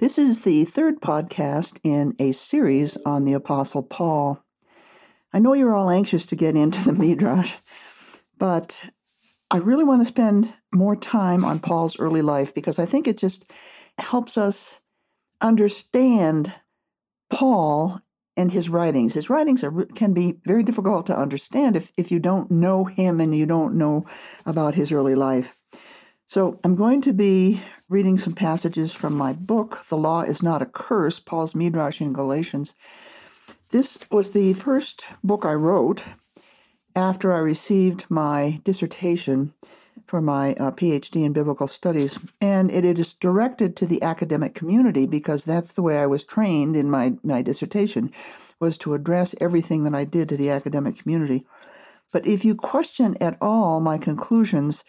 This is the third podcast in a series on the Apostle Paul. I know you're all anxious to get into the Midrash, but I really want to spend more time on Paul's early life because I think it just helps us understand Paul and his writings. His writings are, can be very difficult to understand if, if you don't know him and you don't know about his early life. So I'm going to be reading some passages from my book, The Law is Not a Curse, Paul's Midrash in Galatians. This was the first book I wrote after I received my dissertation for my uh, PhD in biblical studies, and it is directed to the academic community because that's the way I was trained in my, my dissertation, was to address everything that I did to the academic community. But if you question at all my conclusions,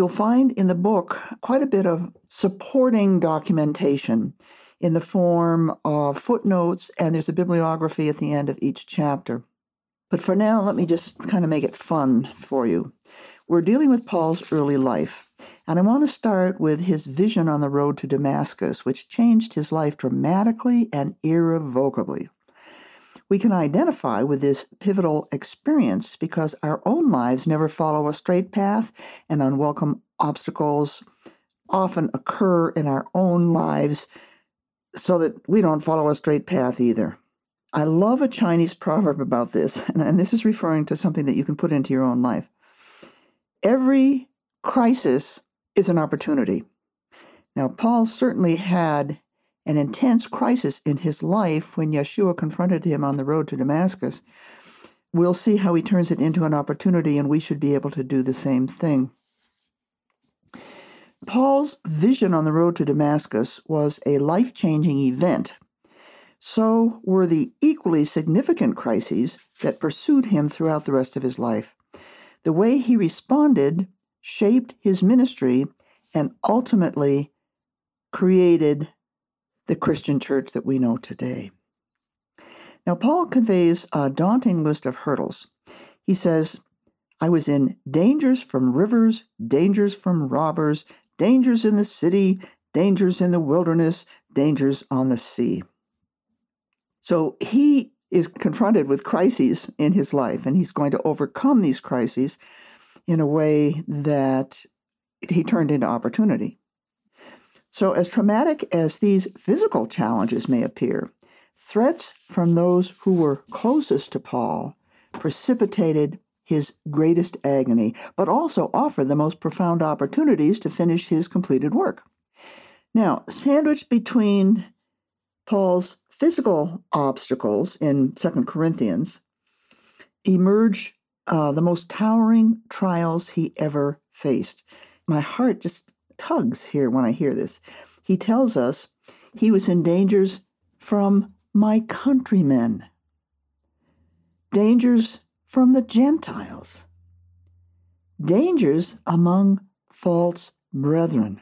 you'll find in the book quite a bit of supporting documentation in the form of footnotes, and there's a bibliography at the end of each chapter. But for now, let me just kind of make it fun for you. We're dealing with Paul's early life, and I want to start with his vision on the road to Damascus, which changed his life dramatically and irrevocably. We can identify with this pivotal experience because our own lives never follow a straight path, and unwelcome obstacles often occur in our own lives so that we don't follow a straight path either. I love a Chinese proverb about this, and this is referring to something that you can put into your own life. Every crisis is an opportunity. Now, Paul certainly had an intense crisis in his life when Yeshua confronted him on the road to Damascus. We'll see how he turns it into an opportunity, and we should be able to do the same thing. Paul's vision on the road to Damascus was a life changing event. So were the equally significant crises that pursued him throughout the rest of his life. The way he responded shaped his ministry and ultimately created the Christian church that we know today. Now, Paul conveys a daunting list of hurdles. He says, I was in dangers from rivers, dangers from robbers, dangers in the city, dangers in the wilderness, dangers on the sea. So he is confronted with crises in his life, and he's going to overcome these crises in a way that he turned into opportunity. So, as traumatic as these physical challenges may appear, threats from those who were closest to Paul precipitated his greatest agony, but also offered the most profound opportunities to finish his completed work. Now, sandwiched between Paul's physical obstacles in Second Corinthians emerge uh, the most towering trials he ever faced. My heart just tugs here when I hear this. He tells us he was in dangers from my countrymen, dangers from the Gentiles, dangers among false brethren.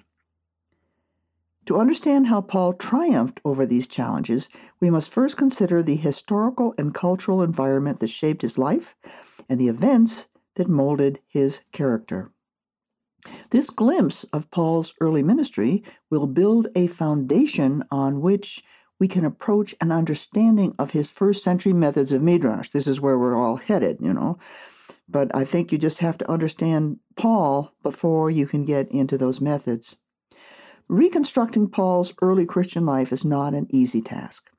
To understand how Paul triumphed over these challenges, we must first consider the historical and cultural environment that shaped his life and the events that molded his character. This glimpse of Paul's early ministry will build a foundation on which we can approach an understanding of his first century methods of Midrash. This is where we're all headed, you know. But I think you just have to understand Paul before you can get into those methods. Reconstructing Paul's early Christian life is not an easy task.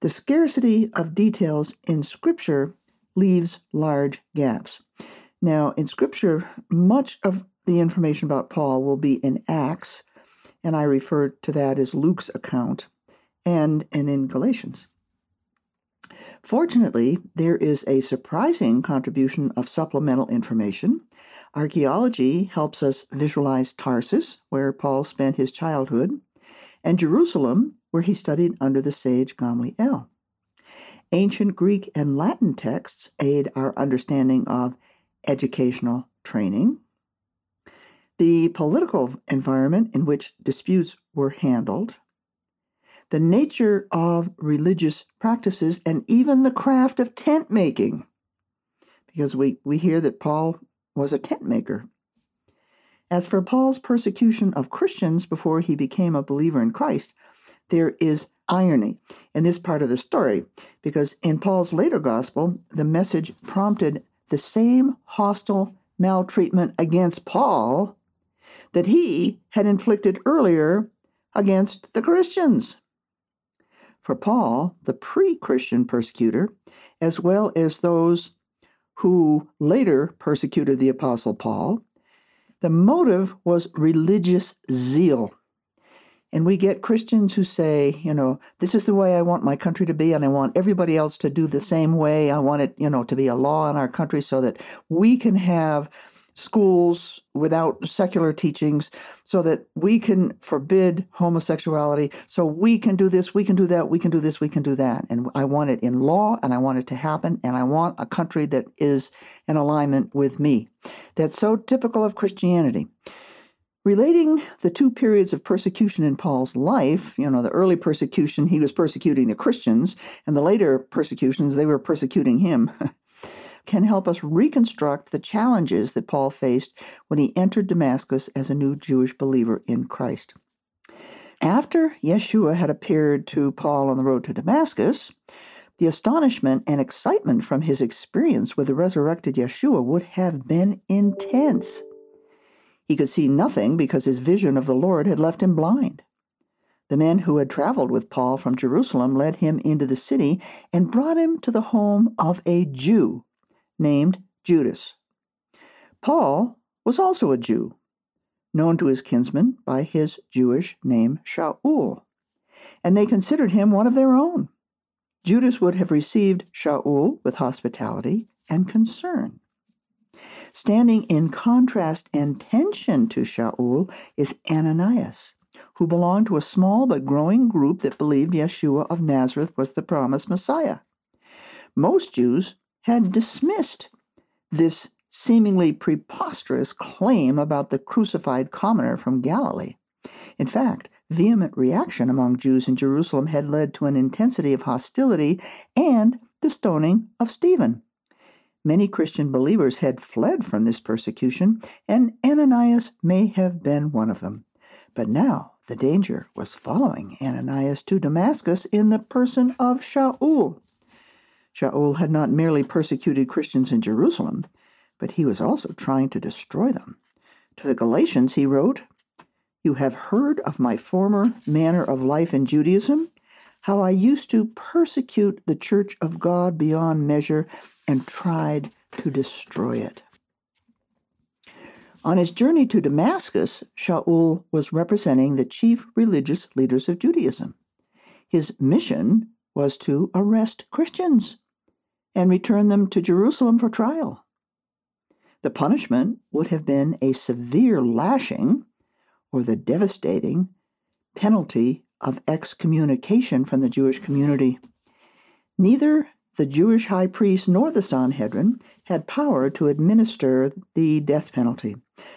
The scarcity of details in Scripture leaves large gaps. Now, in Scripture, much of the information about Paul will be in Acts, and I refer to that as Luke's account, and, and in Galatians. Fortunately, there is a surprising contribution of supplemental information. Archaeology helps us visualize Tarsus, where Paul spent his childhood, and Jerusalem, where he studied under the sage Gamaliel. Ancient Greek and Latin texts aid our understanding of educational training the political environment in which disputes were handled, the nature of religious practices, and even the craft of tent making. Because we, we hear that Paul was a tent maker. As for Paul's persecution of Christians before he became a believer in Christ, there is irony in this part of the story because in Paul's later gospel, the message prompted the same hostile maltreatment against Paul that he had inflicted earlier against the Christians. For Paul, the pre Christian persecutor, as well as those who later persecuted the Apostle Paul, the motive was religious zeal. And we get Christians who say, you know, this is the way I want my country to be, and I want everybody else to do the same way. I want it, you know, to be a law in our country so that we can have schools without secular teachings so that we can forbid homosexuality. So we can do this we can do that we can do this we can do that. And i want it in law and i want it to happen and i want a country that is in alignment with me. That's so typical of christianity. Relating the two periods of persecution in Paul's life, you know, the early persecution, he was persecuting the Christians, and the later persecutions, they were persecuting him. can help us reconstruct the challenges that Paul faced when he entered Damascus as a new Jewish believer in Christ. After Yeshua had appeared to Paul on the road to Damascus, the astonishment and excitement from his experience with the resurrected Yeshua would have been intense. He could see nothing because his vision of the Lord had left him blind. The men who had traveled with Paul from Jerusalem led him into the city and brought him to the home of a Jew named Judas. Paul was also a Jew, known to his kinsmen by his Jewish name Shaul, and they considered him one of their own. Judas would have received Shaul with hospitality and concern. Standing in contrast and tension to Shaul is Ananias, who belonged to a small but growing group that believed Yeshua of Nazareth was the promised Messiah. Most Jews had dismissed this seemingly preposterous claim about the crucified commoner from Galilee. In fact, vehement reaction among Jews in Jerusalem had led to an intensity of hostility and the stoning of Stephen. Many Christian believers had fled from this persecution, and Ananias may have been one of them. But now the danger was following Ananias to Damascus in the person of Shaul. Shaul had not merely persecuted Christians in Jerusalem, but he was also trying to destroy them. To the Galatians, he wrote, You have heard of my former manner of life in Judaism, how I used to persecute the church of God beyond measure and tried to destroy it. On his journey to Damascus, Shaul was representing the chief religious leaders of Judaism. His mission was to arrest Christians and return them to Jerusalem for trial. The punishment would have been a severe lashing or the devastating penalty of excommunication from the Jewish community. Neither the Jewish high priest nor the Sanhedrin had power to administer the death penalty.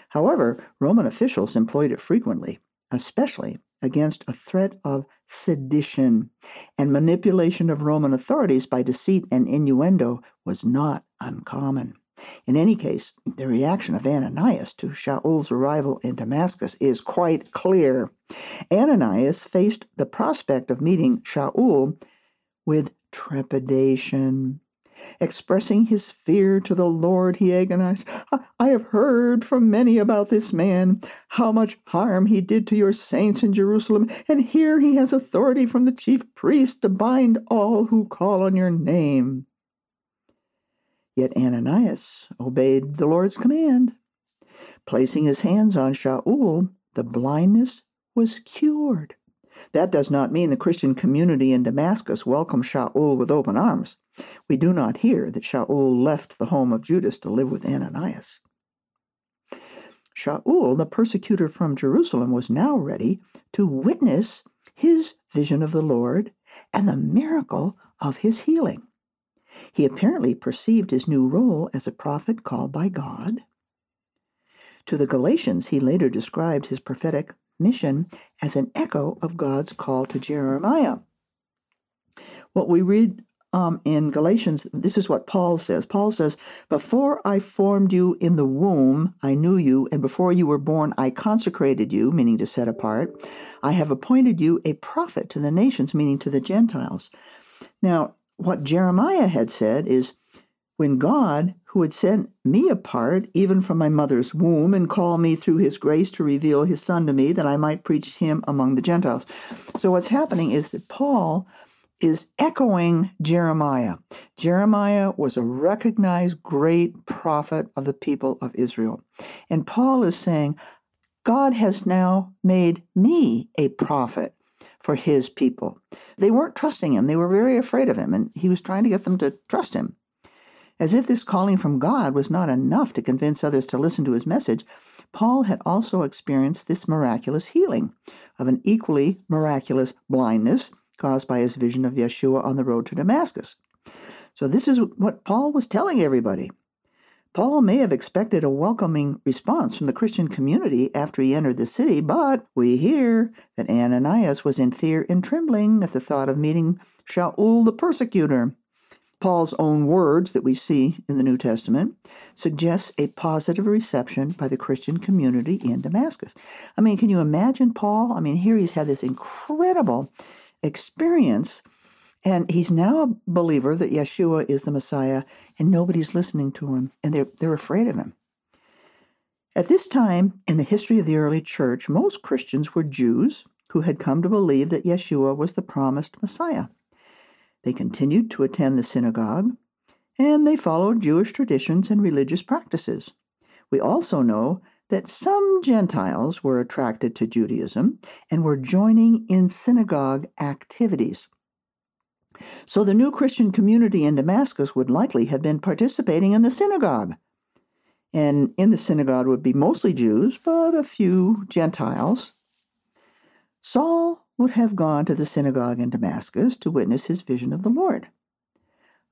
However, Roman officials employed it frequently, especially against a threat of sedition, and manipulation of Roman authorities by deceit and innuendo was not uncommon. In any case, the reaction of Ananias to Shaul's arrival in Damascus is quite clear. Ananias faced the prospect of meeting Shaul with trepidation. Expressing his fear to the Lord, he agonized, I have heard from many about this man, how much harm he did to your saints in Jerusalem, and here he has authority from the chief priest to bind all who call on your name. Yet Ananias obeyed the Lord's command. Placing his hands on Shaul, the blindness was cured. That does not mean the Christian community in Damascus welcomed Shaul with open arms. We do not hear that Shaul left the home of Judas to live with Ananias. Shaul, the persecutor from Jerusalem, was now ready to witness his vision of the Lord and the miracle of his healing. He apparently perceived his new role as a prophet called by God. To the Galatians, he later described his prophetic mission as an echo of God's call to Jeremiah. What we read um, in Galatians, this is what Paul says. Paul says, Before I formed you in the womb, I knew you, and before you were born, I consecrated you, meaning to set apart. I have appointed you a prophet to the nations, meaning to the Gentiles. Now, what Jeremiah had said is, when God, who had sent me apart, even from my mother's womb, and called me through his grace to reveal his son to me, that I might preach him among the Gentiles. So, what's happening is that Paul is echoing Jeremiah. Jeremiah was a recognized great prophet of the people of Israel. And Paul is saying, God has now made me a prophet for his people. They weren't trusting him, they were very afraid of him, and he was trying to get them to trust him. As if this calling from God was not enough to convince others to listen to his message, Paul had also experienced this miraculous healing of an equally miraculous blindness caused by his vision of Yeshua on the road to Damascus. So, this is what Paul was telling everybody. Paul may have expected a welcoming response from the Christian community after he entered the city, but we hear that Ananias was in fear and trembling at the thought of meeting Shaul the persecutor. Paul's own words that we see in the New Testament suggests a positive reception by the Christian community in Damascus. I mean, can you imagine Paul? I mean, here he's had this incredible experience. And he's now a believer that Yeshua is the Messiah, and nobody's listening to him, and they're, they're afraid of him. At this time in the history of the early church, most Christians were Jews who had come to believe that Yeshua was the promised Messiah. They continued to attend the synagogue, and they followed Jewish traditions and religious practices. We also know that some Gentiles were attracted to Judaism and were joining in synagogue activities. So the new Christian community in Damascus would likely have been participating in the synagogue. And in the synagogue would be mostly Jews, but a few Gentiles. Saul would have gone to the synagogue in Damascus to witness his vision of the Lord.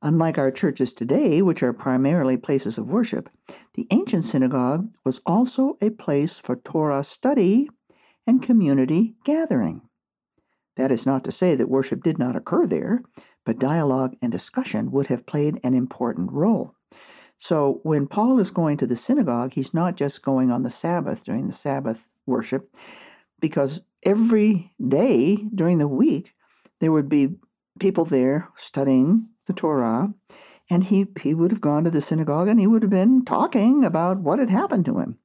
Unlike our churches today, which are primarily places of worship, the ancient synagogue was also a place for Torah study and community gathering. That is not to say that worship did not occur there, but dialogue and discussion would have played an important role. So when Paul is going to the synagogue, he's not just going on the Sabbath during the Sabbath worship, because every day during the week there would be people there studying the Torah, and he, he would have gone to the synagogue and he would have been talking about what had happened to him.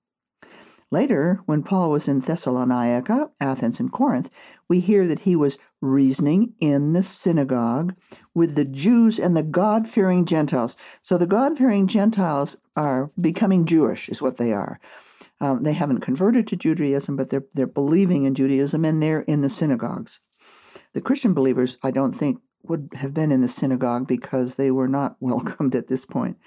Later, when Paul was in Thessalonica, Athens, and Corinth, we hear that he was reasoning in the synagogue with the Jews and the God fearing Gentiles. So the God fearing Gentiles are becoming Jewish, is what they are. Um, they haven't converted to Judaism, but they're, they're believing in Judaism and they're in the synagogues. The Christian believers, I don't think, would have been in the synagogue because they were not welcomed at this point.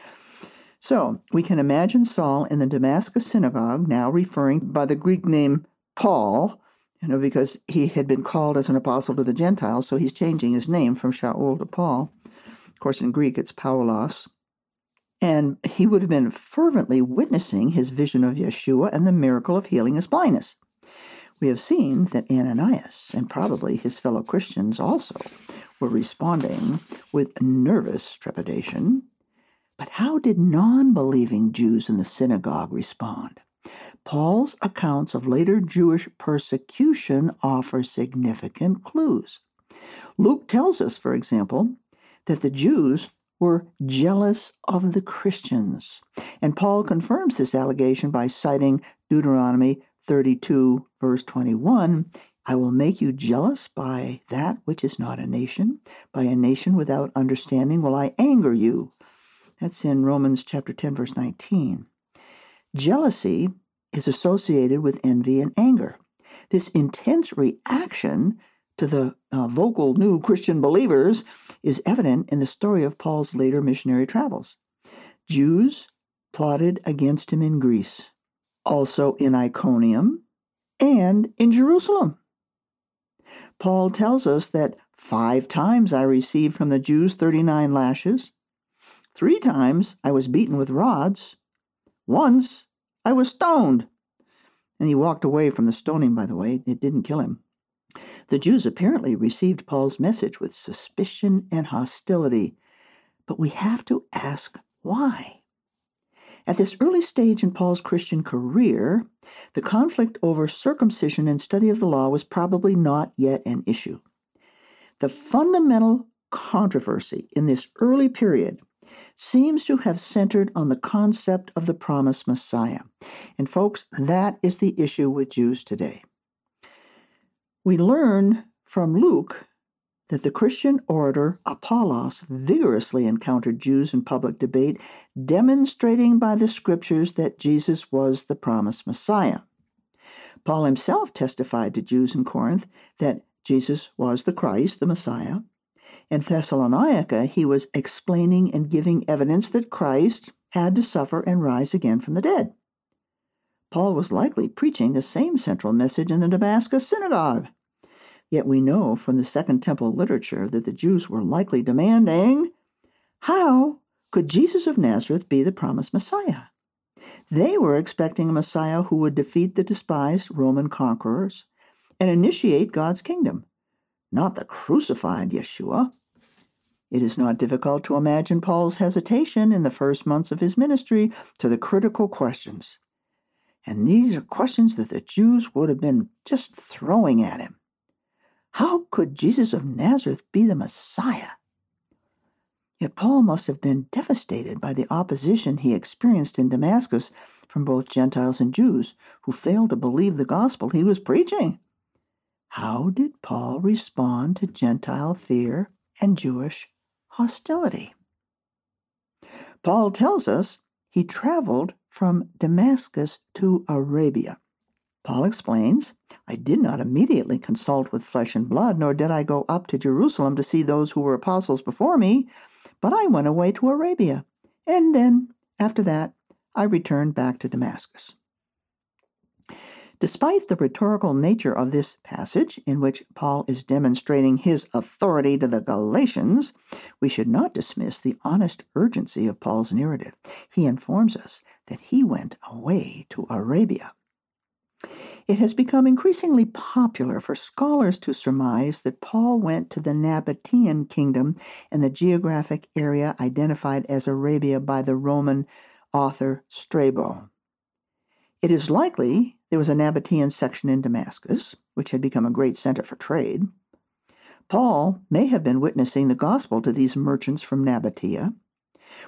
So we can imagine Saul in the Damascus synagogue, now referring by the Greek name Paul, you know, because he had been called as an apostle to the Gentiles, so he's changing his name from Shaul to Paul. Of course, in Greek it's Paulos. And he would have been fervently witnessing his vision of Yeshua and the miracle of healing his blindness. We have seen that Ananias, and probably his fellow Christians also, were responding with nervous trepidation. But how did non believing Jews in the synagogue respond? Paul's accounts of later Jewish persecution offer significant clues. Luke tells us, for example, that the Jews were jealous of the Christians. And Paul confirms this allegation by citing Deuteronomy 32, verse 21 I will make you jealous by that which is not a nation. By a nation without understanding will I anger you. That's in Romans chapter 10, verse 19. Jealousy is associated with envy and anger. This intense reaction to the uh, vocal new Christian believers is evident in the story of Paul's later missionary travels. Jews plotted against him in Greece, also in Iconium, and in Jerusalem. Paul tells us that five times I received from the Jews 39 lashes, three times I was beaten with rods, once I was stoned. And he walked away from the stoning, by the way, it didn't kill him. The Jews apparently received Paul's message with suspicion and hostility, but we have to ask why. At this early stage in Paul's Christian career, the conflict over circumcision and study of the law was probably not yet an issue. The fundamental controversy in this early period seems to have centered on the concept of the promised Messiah. And, folks, that is the issue with Jews today. We learn from Luke that the Christian orator Apollos vigorously encountered Jews in public debate, demonstrating by the scriptures that Jesus was the promised Messiah. Paul himself testified to Jews in Corinth that Jesus was the Christ, the Messiah. In Thessalonica, he was explaining and giving evidence that Christ had to suffer and rise again from the dead. Paul was likely preaching the same central message in the Damascus synagogue. Yet we know from the Second Temple literature that the Jews were likely demanding how could Jesus of Nazareth be the promised Messiah? They were expecting a Messiah who would defeat the despised Roman conquerors and initiate God's kingdom, not the crucified Yeshua. It is not difficult to imagine Paul's hesitation in the first months of his ministry to the critical questions. And these are questions that the Jews would have been just throwing at him. How could Jesus of Nazareth be the Messiah? Yet Paul must have been devastated by the opposition he experienced in Damascus from both Gentiles and Jews who failed to believe the gospel he was preaching. How did Paul respond to Gentile fear and Jewish hostility? Paul tells us he traveled from Damascus to Arabia. Paul explains, I did not immediately consult with flesh and blood, nor did I go up to Jerusalem to see those who were apostles before me, but I went away to Arabia. And then, after that, I returned back to Damascus. Despite the rhetorical nature of this passage, in which Paul is demonstrating his authority to the Galatians, we should not dismiss the honest urgency of Paul's narrative. He informs us that he went away to Arabia. It has become increasingly popular for scholars to surmise that Paul went to the Nabatean kingdom and the geographic area identified as Arabia by the Roman author Strabo. It is likely there was a Nabatean section in Damascus, which had become a great center for trade. Paul may have been witnessing the gospel to these merchants from Nabatea.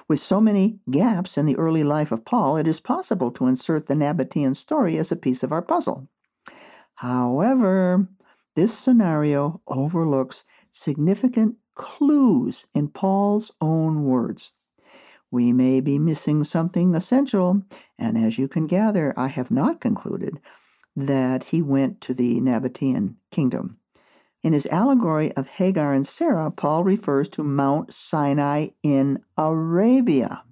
With so many gaps in the early life of Paul, it is possible to insert the Nabatean story as a piece of our puzzle. However, this scenario overlooks significant clues in Paul's own words. We may be missing something essential, and as you can gather, I have not concluded that he went to the Nabatean kingdom. In his allegory of Hagar and Sarah, Paul refers to Mount Sinai in Arabia.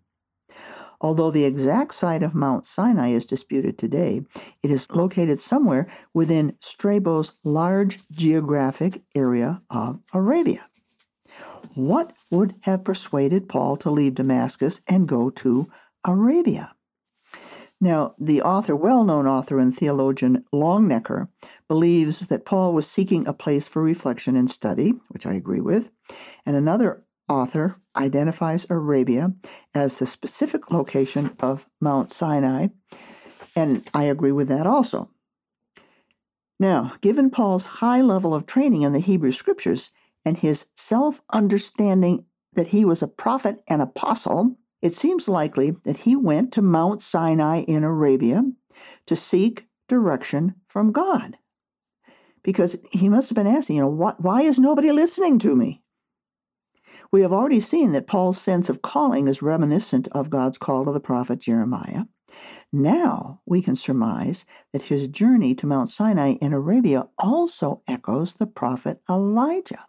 Although the exact site of Mount Sinai is disputed today, it is located somewhere within Strabo's large geographic area of Arabia. What would have persuaded Paul to leave Damascus and go to Arabia? Now, the author, well known author and theologian Longenecker, believes that Paul was seeking a place for reflection and study, which I agree with, and another author identifies Arabia as the specific location of Mount Sinai, and I agree with that also. Now, given Paul's high level of training in the Hebrew Scriptures and his self understanding that he was a prophet and apostle, it seems likely that he went to Mount Sinai in Arabia to seek direction from God. Because he must have been asking, you know, why is nobody listening to me? We have already seen that Paul's sense of calling is reminiscent of God's call to the prophet Jeremiah. Now we can surmise that his journey to Mount Sinai in Arabia also echoes the prophet Elijah,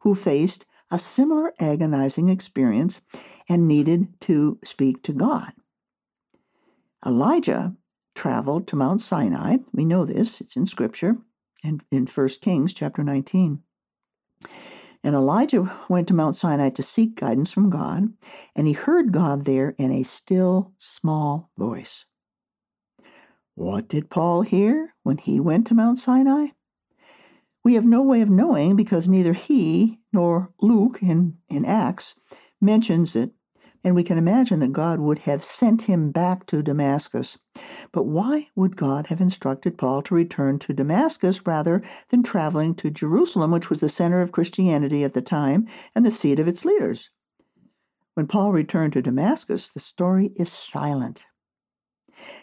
who faced a similar agonizing experience and needed to speak to God. Elijah traveled to Mount Sinai. We know this, it's in Scripture, and in 1 Kings chapter 19. And Elijah went to Mount Sinai to seek guidance from God, and he heard God there in a still, small voice. What did Paul hear when he went to Mount Sinai? We have no way of knowing because neither he nor Luke in, in Acts mentions it, and we can imagine that God would have sent him back to Damascus. But why would God have instructed Paul to return to Damascus rather than traveling to Jerusalem, which was the center of Christianity at the time and the seat of its leaders? When Paul returned to Damascus, the story is silent.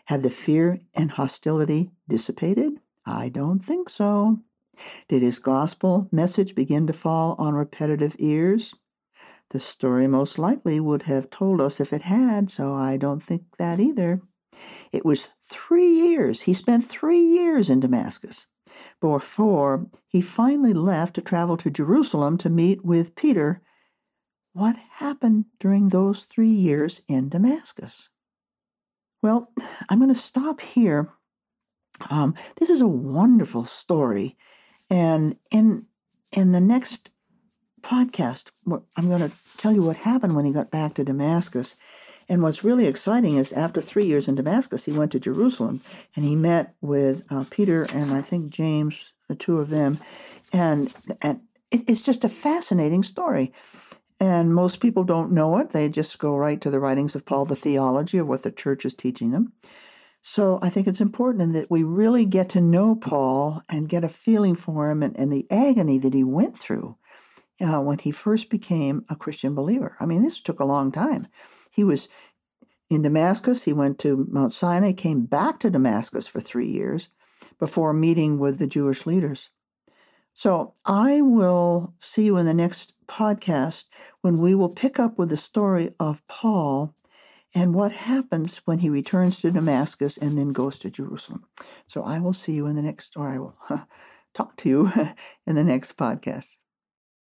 Had the fear and hostility dissipated? I don't think so. Did his gospel message begin to fall on repetitive ears? The story most likely would have told us if it had, so I don't think that either. It was three years. He spent three years in Damascus before he finally left to travel to Jerusalem to meet with Peter. What happened during those three years in Damascus? Well, I'm going to stop here. Um, this is a wonderful story, and in in the next podcast, I'm going to tell you what happened when he got back to Damascus. And what's really exciting is after three years in Damascus, he went to Jerusalem and he met with uh, Peter and I think James, the two of them. And, and it, it's just a fascinating story. And most people don't know it. They just go right to the writings of Paul, the theology of what the church is teaching them. So I think it's important that we really get to know Paul and get a feeling for him and, and the agony that he went through uh, when he first became a Christian believer. I mean, this took a long time. He was in Damascus, he went to Mount Sinai, came back to Damascus for three years before meeting with the Jewish leaders. So I will see you in the next podcast when we will pick up with the story of Paul and what happens when he returns to Damascus and then goes to Jerusalem. So I will see you in the next, or I will talk to you in the next podcast.